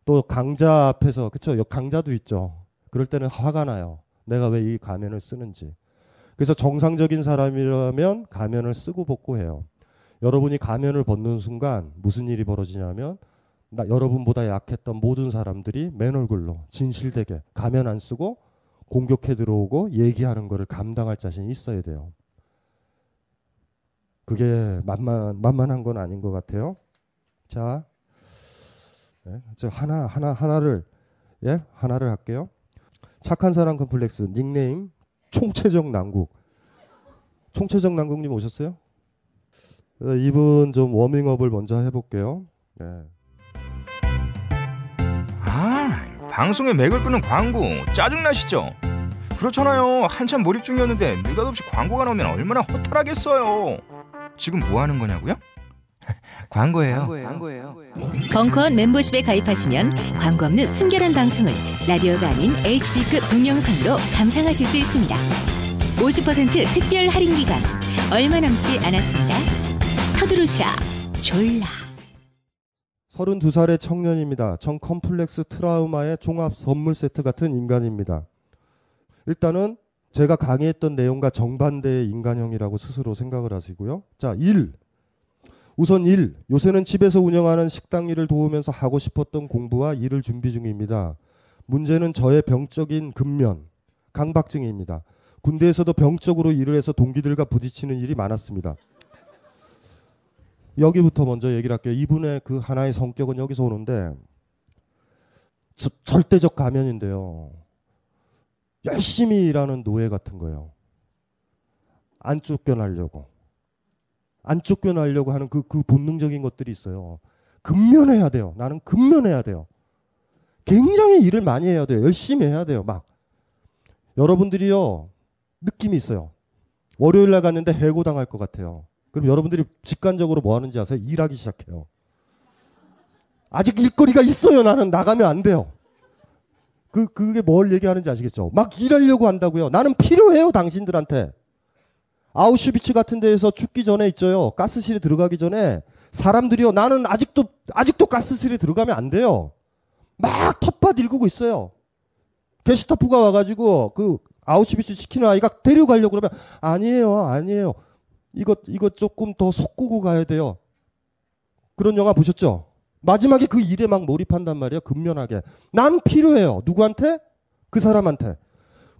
또 강자 앞에서 그쵸 강자도 있죠. 그럴 때는 화가 나요. 내가 왜 이 가면을 쓰는지. 그래서 정상적인 사람이라면 가면을 쓰고 벗고 해요. 여러분이 가면을 벗는 순간 무슨 일이 벌어지냐면 나 여러분보다 약했던 모든 사람들이 맨 얼굴로 진실되게 가면 안 쓰고 공격해 들어오고 얘기하는 거를 감당할 자신이 있어야 돼요. 그게 만만 만만한 건 아닌 것 같아요. 자, 네, 저 하나 하나 하나를 예 하나를 할게요. 착한 사람 컴플렉스 닉네임 총체적 난국. 총체적 난국님 오셨어요? 어, 이분 좀 워밍업을 먼저 해볼게요. 네. 아, 나 방송에 맥을 끄는 광고 짜증나시죠? 그렇잖아요. 한참 몰입 중이었는데 느닷없이 광고가 나오면 얼마나 허탈하겠어요. 지금 뭐 하는 거냐고요? 광고예요. 광고예요. 벙커원 멤버십에 가입하시면 광고 없는 순결한 방송을 라디오가 아닌 HD급 동영상으로 감상하실 수 있습니다. 50% 특별 할인 기간 얼마 남지 않았습니다. 서두르시라 졸라. 32살의 청년입니다. 정 컴플렉스 트라우마의 종합 선물 세트 같은 인간입니다. 일단은 제가 강의했던 내용과 정반대의 인간형이라고 스스로 생각을 하시고요. 자, 1. 우선 1. 요새는 집에서 운영하는 식당 일을 도우면서 하고 싶었던 공부와 일을 준비 중입니다. 문제는 저의 병적인 근면, 강박증입니다. 군대에서도 병적으로 일을 해서 동기들과 부딪히는 일이 많았습니다. 여기부터 먼저 얘기를 할게요. 이분의 그 하나의 성격은 여기서 오는데 저- 절대적 가면인데요. 열심히 일하는 노예 같은 거예요. 안 쫓겨나려고. 안 쫓겨나려고 하는 그, 그 본능적인 것들이 있어요. 근면해야 돼요. 나는 근면해야 돼요. 굉장히 일을 많이 해야 돼요. 열심히 해야 돼요. 막. 여러분들이요, 느낌이 있어요. 월요일 날 갔는데 해고당할 것 같아요. 그럼 여러분들이 직관적으로 뭐 하는지 아세요? 일하기 시작해요. 아직 일거리가 있어요. 나는 나가면 안 돼요. 그, 그게 뭘 얘기하는지 아시겠죠? 막 일하려고 한다고요. 나는 필요해요. 당신들한테. 아우슈비츠 같은 데에서 죽기 전에 있죠요. 가스실에 들어가기 전에 사람들이요. 나는 아직도, 아직도 가스실에 들어가면 안 돼요. 막 텃밭 일구고 있어요. 게시타프가 와가지고 그 아우슈비츠 시키는 아이가 데려가려고 그러면 아니에요. 아니에요. 이거, 이거 조금 더 속구고 가야 돼요. 그런 영화 보셨죠? 마지막에 그 일에 막 몰입한단 말이에요. 근면하게. 난 필요해요. 누구한테? 그 사람한테.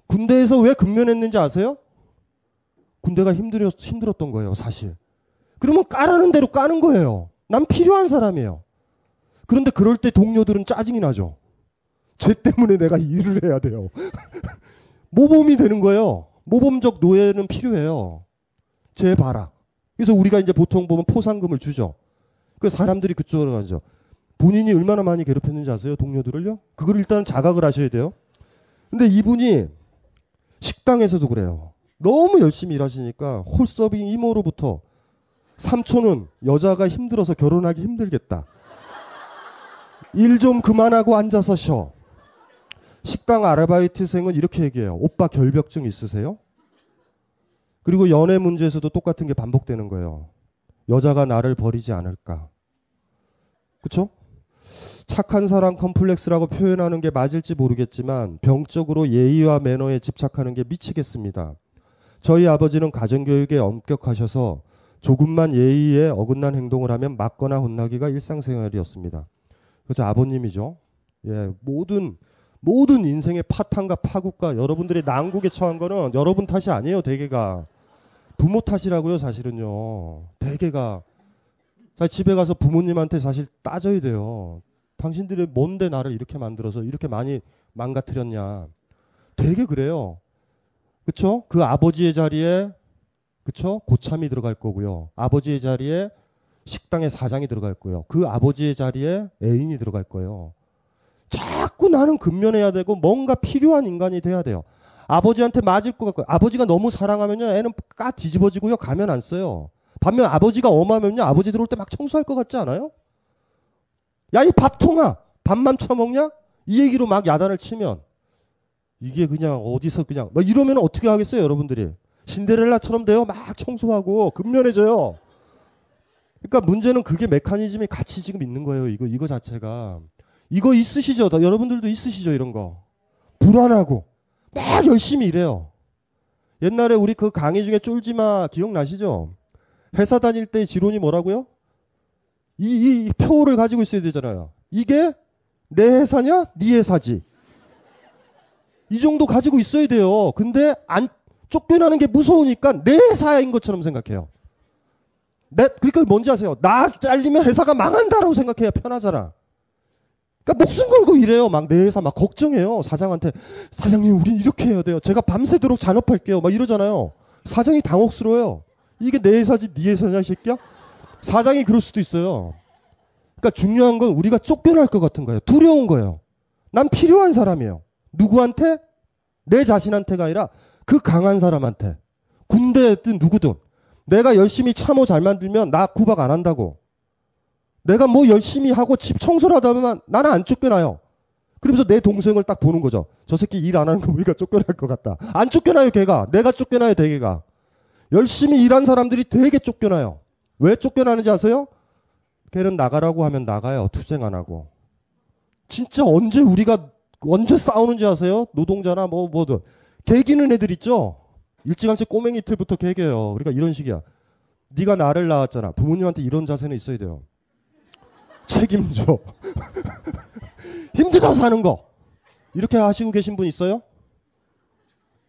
군대에서 왜 근면했는지 아세요? 군대가 힘들었, 힘들었던 거예요, 사실. 그러면 까라는 대로 까는 거예요. 난 필요한 사람이에요. 그런데 그럴 때 동료들은 짜증이 나죠. 쟤 때문에 내가 일을 해야 돼요. 모범이 되는 거예요. 모범적 노예는 필요해요. 쟤 봐라. 그래서 우리가 이제 보통 보면 포상금을 주죠. 그 사람들이 그쪽으로 가죠. 본인이 얼마나 많이 괴롭혔는지 아세요? 동료들을요? 그걸 일단 자각을 하셔야 돼요. 근데 이분이 식당에서도 그래요. 너무 열심히 일하시니까 홀서빙 이모로부터 삼촌은 여자가 힘들어서 결혼하기 힘들겠다. 일 좀 그만하고 앉아서 쉬어. 식당 아르바이트생은 이렇게 얘기해요. 오빠 결벽증 있으세요? 그리고 연애 문제에서도 똑같은 게 반복되는 거예요. 여자가 나를 버리지 않을까. 그쵸? 착한 사람 컴플렉스라고 표현하는 게 맞을지 모르겠지만 병적으로 예의와 매너에 집착하는 게 미치겠습니다. 저희 아버지는 가정교육에 엄격하셔서 조금만 예의에 어긋난 행동을 하면 맞거나 혼나기가 일상생활이었습니다. 그죠 아버님이죠. 예, 모든 모든 인생의 파탄과 파국과 여러분들의 난국에 처한 거는 여러분 탓이 아니에요. 대개가 부모 탓이라고요. 사실은요. 대개가 자 집에 가서 부모님한테 사실 따져야 돼요. 당신들이 뭔데 나를 이렇게 만들어서 이렇게 많이 망가뜨렸냐. 되게 그래요. 그쵸? 그 아버지의 자리에, 그쵸? 고참이 들어갈 거고요. 아버지의 자리에 식당의 사장이 들어갈 거예요. 그 아버지의 자리에 애인이 들어갈 거예요. 자꾸 나는 근면해야 되고 뭔가 필요한 인간이 돼야 돼요. 아버지한테 맞을 것 같고, 아버지가 너무 사랑하면요, 애는 까 뒤집어지고요, 가면 안 써요. 반면 아버지가 엄하면요, 아버지 들어올 때 막 청소할 것 같지 않아요? 야, 이 밥통아! 밥만 처먹냐? 이 얘기로 막 야단을 치면, 이게 그냥 어디서 그냥, 막 이러면 어떻게 하겠어요, 여러분들이? 신데렐라처럼 돼요? 막 청소하고, 근면해져요. 그러니까 문제는 그게 메커니즘이 같이 지금 있는 거예요, 이거, 이거 자체가. 이거 있으시죠? 다 여러분들도 있으시죠, 이런 거. 불안하고, 막 열심히 일해요. 옛날에 우리 그 강의 중에 쫄지마 기억나시죠? 회사 다닐 때 지론이 뭐라고요? 이, 이, 이 표를 가지고 있어야 되잖아요. 이게 내 회사냐? 네 회사지. 이 정도 가지고 있어야 돼요. 근데 안 쫓겨나는 게 무서우니까 내 회사인 것처럼 생각해요. 내, 그러니까 뭔지 아세요? 나 잘리면 회사가 망한다라고 생각해야 편하잖아. 그러니까 목숨 걸고 일해요. 막 내 회사 막 걱정해요. 사장한테 사장님 우리 이렇게 해야 돼요. 제가 밤새도록 잔업할게요. 막 이러잖아요. 사장이 당혹스러워요. 이게 내 회사지 네 회사냐 이 새끼야? 사장이 그럴 수도 있어요. 그러니까 중요한 건 우리가 쫓겨날 것 같은 거예요. 두려운 거예요. 난 필요한 사람이에요. 누구한테? 내 자신한테가 아니라 그 강한 사람한테. 군대든 누구든. 내가 열심히 참호 잘 만들면 나 구박 안 한다고. 내가 뭐 열심히 하고 집 청소를 하면 나는 안 쫓겨나요. 그러면서 내 동생을 딱 보는 거죠. 저 새끼 일 안 하는 거 보니까 쫓겨날 것 같다. 안 쫓겨나요, 걔가. 내가 쫓겨나요, 대개가. 열심히 일한 사람들이 되게 쫓겨나요. 왜 쫓겨나는지 아세요? 걔는 나가라고 하면 나가요. 투쟁 안 하고. 진짜 언제 우리가 언제 싸우는지 아세요? 노동자나 뭐 뭐든 개기는 애들 있죠. 일찌감치 꼬맹이 때부터 개겨요. 그러니까 이런 식이야. 네가 나를 낳았잖아. 부모님한테 이런 자세는 있어야 돼요. 책임져. 힘들어 사는 거. 이렇게 하시고 계신 분 있어요?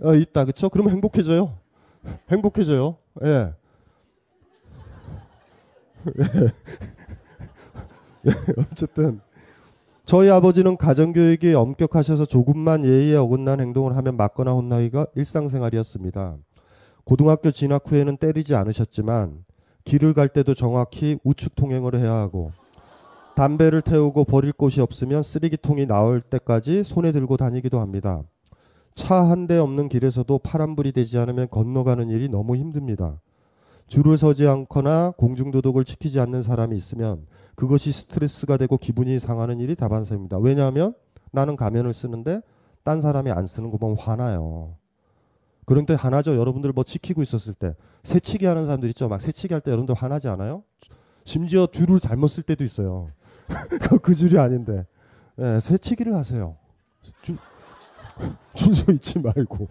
어, 있다. 그쵸? 그러면 행복해져요. 행복해져요. 예. 예, 어쨌든 저희 아버지는 가정교육이 엄격하셔서 조금만 예의에 어긋난 행동을 하면 맞거나 혼나기가 일상생활이었습니다. 고등학교 진학 후에는 때리지 않으셨지만 길을 갈 때도 정확히 우측 통행을 해야 하고 담배를 태우고 버릴 곳이 없으면 쓰레기통이 나올 때까지 손에 들고 다니기도 합니다. 차 한 대 없는 길에서도 파란불이 되지 않으면 건너가는 일이 너무 힘듭니다. 줄을 서지 않거나 공중도덕을 지키지 않는 사람이 있으면 그것이 스트레스가 되고 기분이 상하는 일이 다반사입니다. 왜냐하면 나는 가면을 쓰는데 딴 사람이 안 쓰는 거 보면 화나요. 그런 때 화나죠. 여러분들 뭐 지키고 있었을 때 새치기 하는 사람들 있죠. 막 새치기 할 때 여러분들 화나지 않아요? 심지어 줄을 잘못 쓸 때도 있어요. 그 줄이 아닌데 네, 새치기를 하세요. 줄, 줄서 있지 말고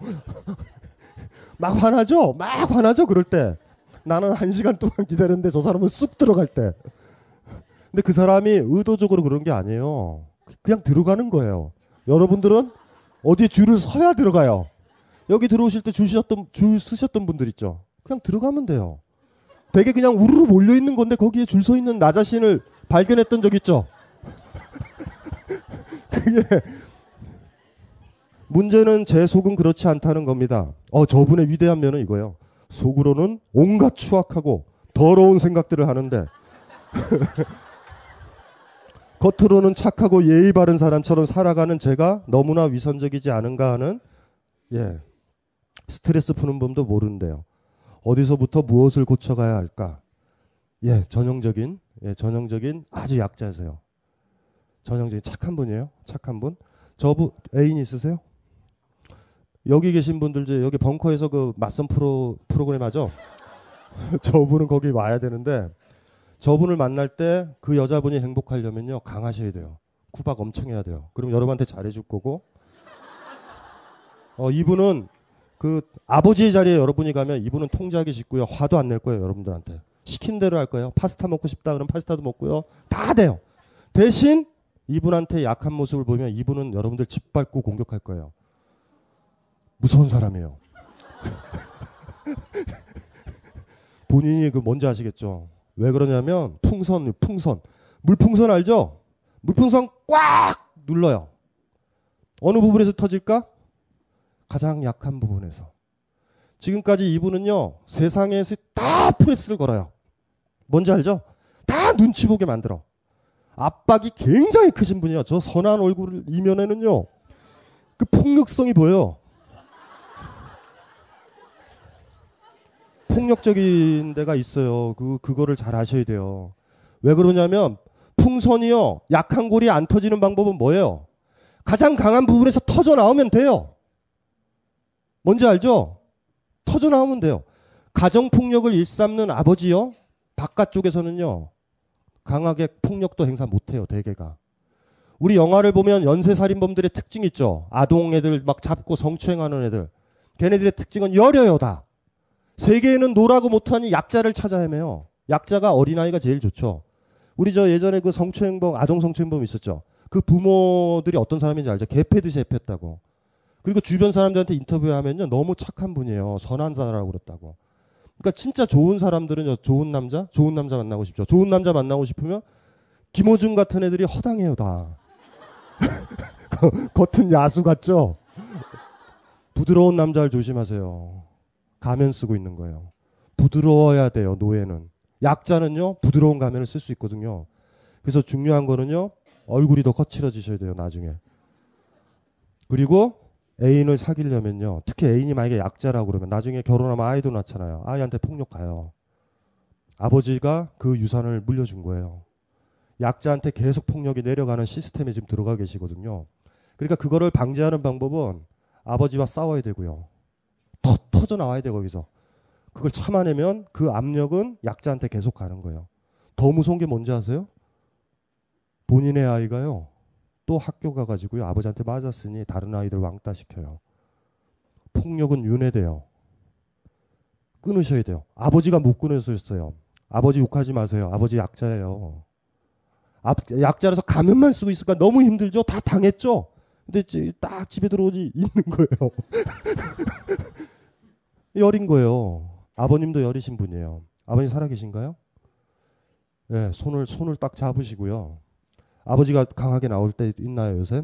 막 화나죠. 막 화나죠. 그럴 때 나는 한 시간 동안 기다렸는데 저 사람은 쑥 들어갈 때. 근데 그 사람이 의도적으로 그런 게 아니에요. 그냥 들어가는 거예요. 여러분들은 어디 줄을 서야 들어가요. 여기 들어오실 때 줄 쓰셨던, 줄 쓰셨던 분들 있죠. 그냥 들어가면 돼요. 되게 그냥 우르르 몰려 있는 건데 거기에 줄 서 있는 나 자신을 발견했던 적 있죠. 그게 문제는 제 속은 그렇지 않다는 겁니다. 어, 저분의 위대한 면은 이거예요. 속으로는 온갖 추악하고 더러운 생각들을 하는데 겉으로는 착하고 예의 바른 사람처럼 살아가는 제가 너무나 위선적이지 않은가 하는 예 스트레스 푸는 법도 모르는데요. 어디서부터 무엇을 고쳐가야 할까? 예 전형적인 예 전형적인 아주 약자세요. 전형적인 착한 분이에요. 착한 분. 저분 애인 있으세요? 여기 계신 분들 중 여기 벙커에서 그 맞선 프로 프로그램 하죠. 저분은 거기 와야 되는데 저분을 만날 때 그 여자분이 행복하려면요 강하셔야 돼요. 구박 엄청 해야 돼요. 그럼 여러분한테 잘해줄 거고. 어 이분은 그 아버지의 자리에 여러분이 가면 이분은 통제하기 쉽고요. 화도 안 낼 거예요 여러분들한테. 시킨 대로 할 거예요. 파스타 먹고 싶다 그러면 파스타도 먹고요. 다 돼요. 대신 이분한테 약한 모습을 보면 이분은 여러분들 짓밟고 공격할 거예요. 무서운 사람이에요. 본인이 그 뭔지 아시겠죠? 왜 그러냐면 풍선, 풍선. 물풍선 알죠? 물풍선 꽉 눌러요. 어느 부분에서 터질까? 가장 약한 부분에서. 지금까지 이분은요, 세상에서 다 프레스를 걸어요. 뭔지 알죠? 다 눈치 보게 만들어. 압박이 굉장히 크신 분이요. 저 선한 얼굴 이면에는요, 그 폭력성이 보여요. 폭력적인 데가 있어요. 그 그거를 잘 아셔야 돼요. 왜 그러냐면 풍선이요. 약한 골이 안 터지는 방법은 뭐예요? 가장 강한 부분에서 터져 나오면 돼요. 뭔지 알죠? 터져 나오면 돼요. 가정 폭력을 일삼는 아버지요. 바깥쪽에서는요. 강하게 폭력도 행사 못 해요. 대개가. 우리 영화를 보면 연쇄 살인범들의 특징 있죠. 아동 애들 막 잡고 성추행하는 애들. 걔네들의 특징은 여려요 다. 센 애에게는 no라고 못하니 약자를 찾아 헤매요. 약자가 어린아이가 제일 좋죠. 우리 저 예전에 그 성추행범, 아동 성추행범 있었죠. 그 부모들이 어떤 사람인지 알죠? 개패듯이 팼다고. 그리고 주변 사람들한테 인터뷰하면요. 너무 착한 분이에요. 선한 사람이라고 그랬다고. 그러니까 진짜 좋은 사람들은 좋은 남자, 좋은 남자 만나고 싶죠. 좋은 남자 만나고 싶으면 김호중 같은 애들이 허당해요, 다. 겉은 야수 같죠? 부드러운 남자를 조심하세요. 가면 쓰고 있는 거예요. 부드러워야 돼요, 노예는. 약자는요, 부드러운 가면을 쓸 수 있거든요. 그래서 중요한 거는요, 얼굴이 더 거칠어지셔야 돼요, 나중에. 그리고 애인을 사귀려면요, 특히 애인이 만약에 약자라고 그러면 나중에 결혼하면 아이도 낳잖아요. 아이한테 폭력 가요. 아버지가 그 유산을 물려준 거예요. 약자한테 계속 폭력이 내려가는 시스템에 지금 들어가 계시거든요. 그러니까 그거를 방지하는 방법은 아버지와 싸워야 되고요. 더 터져 나와야 돼 거기서. 그걸 참아내면 그 압력은 약자한테 계속 가는 거예요. 더 무서운 게 뭔지 아세요? 본인의 아이가요. 또 학교 가가지고요. 아버지한테 맞았으니 다른 아이들 왕따 시켜요. 폭력은 윤회돼요. 끊으셔야 돼요. 아버지가 못 끊으셨어요. 아버지 욕하지 마세요. 아버지 약자예요. 약자라서 가면만 쓰고 있을까 너무 힘들죠. 다 당했죠. 근데 딱 집에 들어오지 있는 거예요. 여린 거예요. 아버님도 여리신 분이에요. 아버님 살아계신가요? 예, 손을 손을 딱 잡으시고요. 아버지가 강하게 나올 때 있나요 요새?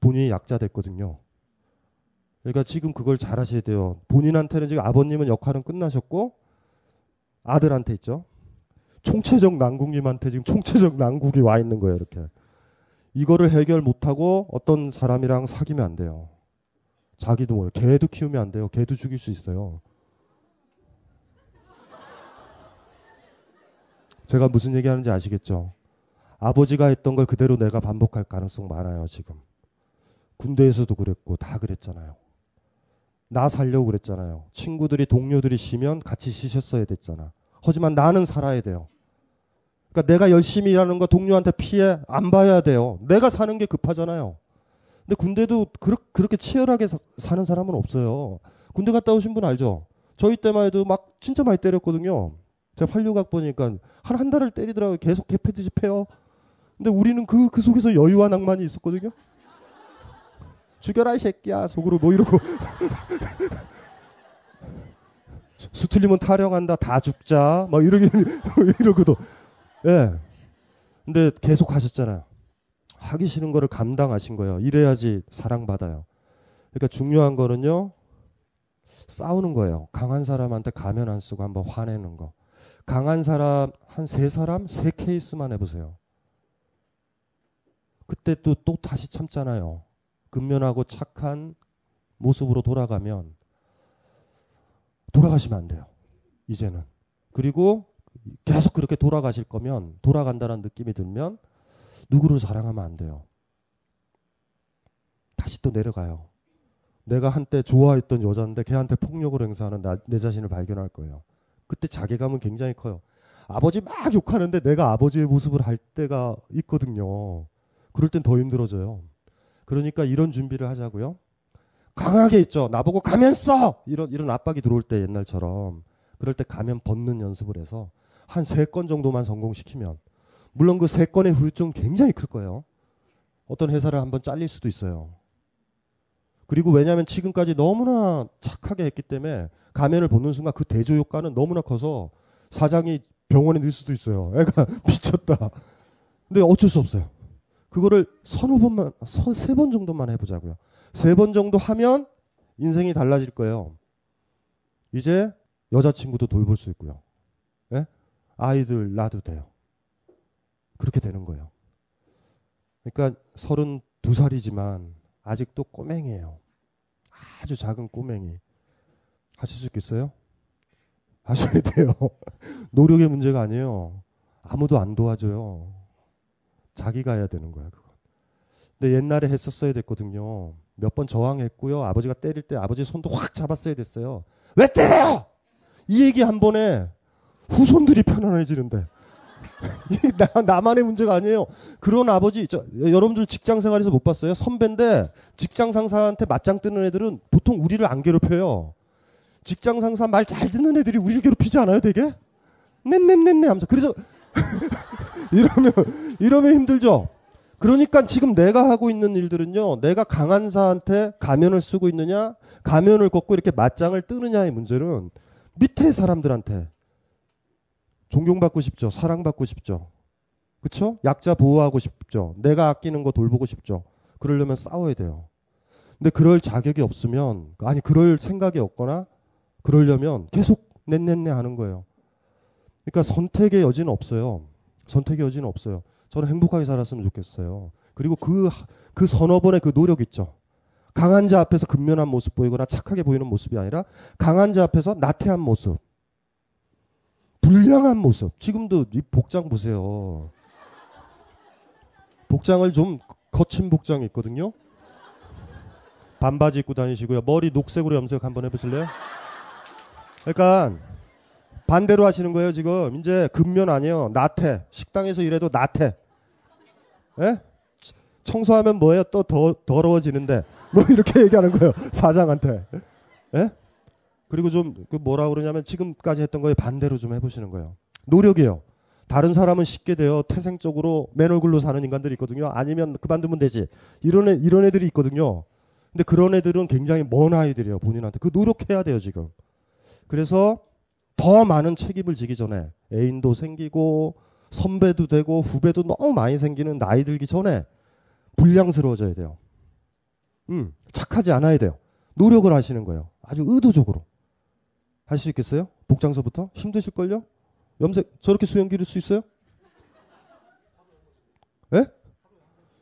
본인이 약자 됐거든요. 그러니까 지금 그걸 잘 하셔야 돼요. 본인한테는 지금 아버님은 역할은 끝나셨고 아들한테 있죠. 총체적 난국님한테 지금 총체적 난국이 와 있는 거예요, 이렇게. 이거를 해결 못하고 어떤 사람이랑 사귀면 안 돼요. 자기도 모르 개도 키우면 안 돼요. 개도 죽일 수 있어요. 제가 무슨 얘기 하는지 아시겠죠? 아버지가 했던 걸 그대로 내가 반복할 가능성 많아요, 지금. 군대에서도 그랬고, 다 그랬잖아요. 나 살려고 그랬잖아요. 친구들이, 동료들이 쉬면 같이 쉬셨어야 됐잖아. 하지만 나는 살아야 돼요. 그러니까 내가 열심히 일하는 거 동료한테 피해 안 봐야 돼요. 내가 사는 게 급하잖아요. 근데 군대도 그렇, 그렇게 치열하게 사, 사는 사람은 없어요. 군대 갔다 오신 분 알죠? 저희 때만 해도 막 진짜 많이 때렸거든요. 제가 활류각 보니까 한 한 달을 때리더라고요. 계속 개패듯이 패요. 근데 우리는 그, 그 속에서 여유와 낭만이 있었거든요. 죽여라 이 새끼야 속으로 뭐 이러고 수 틀리면 타령한다 다 죽자 막 이러기 이러고도 예 근데 계속 하셨잖아요 하기 싫은 거를 감당하신 거예요. 이래야지 사랑받아요. 그러니까 중요한 거는요 싸우는 거예요. 강한 사람한테 가면 안 쓰고 한번 화내는 거. 강한 사람 한 세 사람? 세 케이스만 해보세요. 그때 또 또 다시 참잖아요. 근면하고 착한 모습으로 돌아가면 돌아가시면 안 돼요. 이제는. 그리고 계속 그렇게 돌아가실 거면 돌아간다는 느낌이 들면 누구를 사랑하면 안 돼요. 다시 또 내려가요. 내가 한때 좋아했던 여자인데 걔한테 폭력을 행사하는 나, 내 자신을 발견할 거예요. 그때 자괴감은 굉장히 커요. 아버지 막 욕하는데 내가 아버지의 모습을 할 때가 있거든요. 그럴 땐 더 힘들어져요. 그러니까 이런 준비를 하자고요. 강하게 있죠. 나보고 가면 써! 이런, 이런 압박이 들어올 때 옛날처럼. 그럴 때 가면 벗는 연습을 해서 한 세 건 정도만 성공시키면 물론 그 세 건의 후유증 굉장히 클 거예요. 어떤 회사를 한번 잘릴 수도 있어요. 그리고 왜냐하면 지금까지 너무나 착하게 했기 때문에 가면을 벗는 순간 그 대조 효과는 너무나 커서 사장이 병원에 넣을 수도 있어요. 애가 미쳤다. 근데 어쩔 수 없어요. 그거를 서너 번만, 세 번 정도만 해보자고요. 세 번 정도 하면 인생이 달라질 거예요. 이제 여자친구도 돌볼 수 있고요. 예? 아이들 낳아도 돼요. 그렇게 되는 거예요. 그러니까 서른 두 살이지만 아직도 꼬맹이에요. 아주 작은 꼬맹이. 하실 수 있겠어요? 하셔야 돼요. 노력의 문제가 아니에요. 아무도 안 도와줘요. 자기가 해야 되는 거야, 그건. 근데 옛날에 했었어야 됐거든요. 몇 번 저항했고요. 아버지가 때릴 때 아버지 손도 확 잡았어야 됐어요. 왜 때려요? 이 얘기 한 번에 후손들이 편안해지는데. 나, 나만의 문제가 아니에요. 그런 아버지, 저, 여러분들 직장 생활에서 못 봤어요? 선배인데 직장 상사한테 맞짱 뜨는 애들은 보통 우리를 안 괴롭혀요. 직장 상사 말 잘 듣는 애들이 우리를 괴롭히지 않아요, 되게? 넷넷넷넷 하면서. 그래서 이러면 이러면 힘들죠. 그러니까 지금 내가 하고 있는 일들은요. 내가 강한 사한테 가면을 쓰고 있느냐, 가면을 걷고 이렇게 맞짱을 뜨느냐의 문제는 밑에 사람들한테 존경받고 싶죠. 사랑받고 싶죠. 그쵸? 약자 보호하고 싶죠. 내가 아끼는 거 돌보고 싶죠. 그러려면 싸워야 돼요. 근데 그럴 자격이 없으면, 아니, 그럴 생각이 없거나, 그러려면 계속 넷넷내 하는 거예요. 그러니까 선택의 여지는 없어요. 선택의 여지는 없어요. 저는 행복하게 살았으면 좋겠어요. 그리고 그, 그 서너 번의 그 노력 있죠. 강한 자 앞에서 근면한 모습 보이거나 착하게 보이는 모습이 아니라 강한 자 앞에서 나태한 모습. 불량한 모습. 지금도 이 복장 보세요. 복장을 좀 거친 복장이 있거든요. 반바지 입고 다니시고요. 머리 녹색으로 염색 한번 해보실래요? 그러니까 반대로 하시는 거예요 지금. 이제 근면 아니에요. 나태. 식당에서 일해도 나태. 예? 청소하면 뭐예요? 또 더, 더러워지는데. 뭐 이렇게 얘기하는 거예요. 사장한테. 예? 그리고 좀 그 뭐라 그러냐면 지금까지 했던 거에 반대로 좀 해보시는 거예요. 노력이에요. 다른 사람은 쉽게 돼요. 태생적으로 맨 얼굴로 사는 인간들이 있거든요. 아니면 그만두면 되지. 이런 애, 이런 애들이 있거든요. 근데 그런 애들은 굉장히 먼 아이들이에요. 본인한테. 그 노력해야 돼요, 지금. 그래서 더 많은 책임을 지기 전에 애인도 생기고 선배도 되고 후배도 너무 많이 생기는 나이 들기 전에 불량스러워져야 돼요. 음, 착하지 않아야 돼요. 노력을 하시는 거예요. 아주 의도적으로. 할 수 있겠어요? 복장서부터? 힘드실걸요? 염색 저렇게 수염 기를 수 있어요? 예?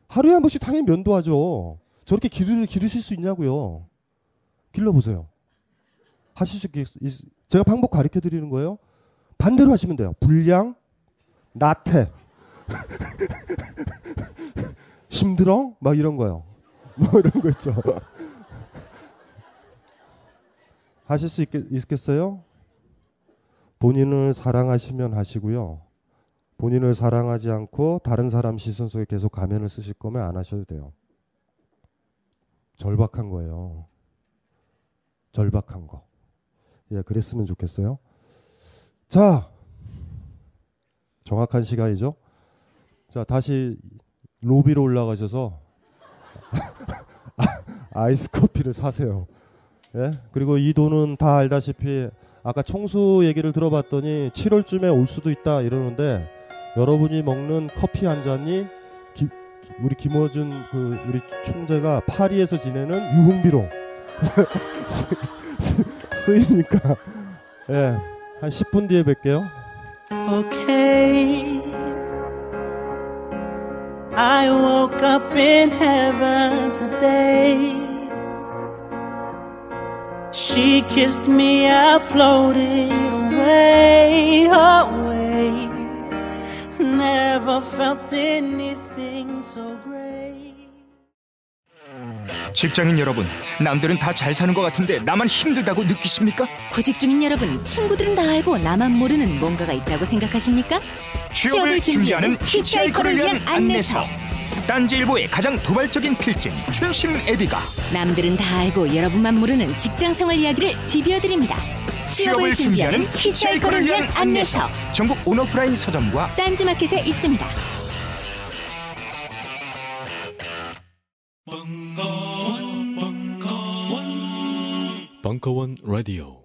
하루에 한 번씩 당연히 면도하죠. 저렇게 기르, 기르실 수 있냐고요. 길러보세요. 하실 수 있, 있, 제가 방법 가르쳐 드리는 거예요. 반대로 하시면 돼요. 불량, 나태, 힘들어? 막 이런 거요. 뭐 이런 거 있죠. 하실 수 있겠, 있겠어요? 본인을 사랑하시면 하시고요. 본인을 사랑하지 않고 다른 사람 시선 속에 계속 가면을 쓰실 거면 안 하셔도 돼요. 절박한 거예요. 절박한 거. 예, 그랬으면 좋겠어요. 자, 정확한 시간이죠. 자, 다시 로비로 올라가셔서 아이스 커피를 사세요. 예? 그리고 이 돈은 다 알다시피 아까 청소 얘기를 들어봤더니 7월쯤에 올 수도 있다 이러는데 여러분이 먹는 커피 한 잔이 기, 우리 김어준 그 우리 총재가 파리에서 지내는 유흥비로 쓰이니까 예. 한 10분 뒤에 뵐게요. okay. I woke up in heaven today. She kissed me, I floated away, away. Never felt anything so great. 직장인 여러분, 남들은 다 잘 사는 것 같은데 나만 힘들다고 느끼십니까? 구직 중인 여러분, 친구들은 다 알고 나만 모르는 뭔가가 있다고 생각하십니까? 취업을 준비하는 히치하이커를 위한 안내서. 딴지일보의 가장 도발적인 필진 춘심 애비가 남들은 다 알고 여러분만 모르는 직장생활 이야기를 디벼드립니다. 취업을 준비하는 히치하이커를 위한 안내서. 전국 온오프라인 서점과 딴지마켓에 있습니다. 벙커원 라디오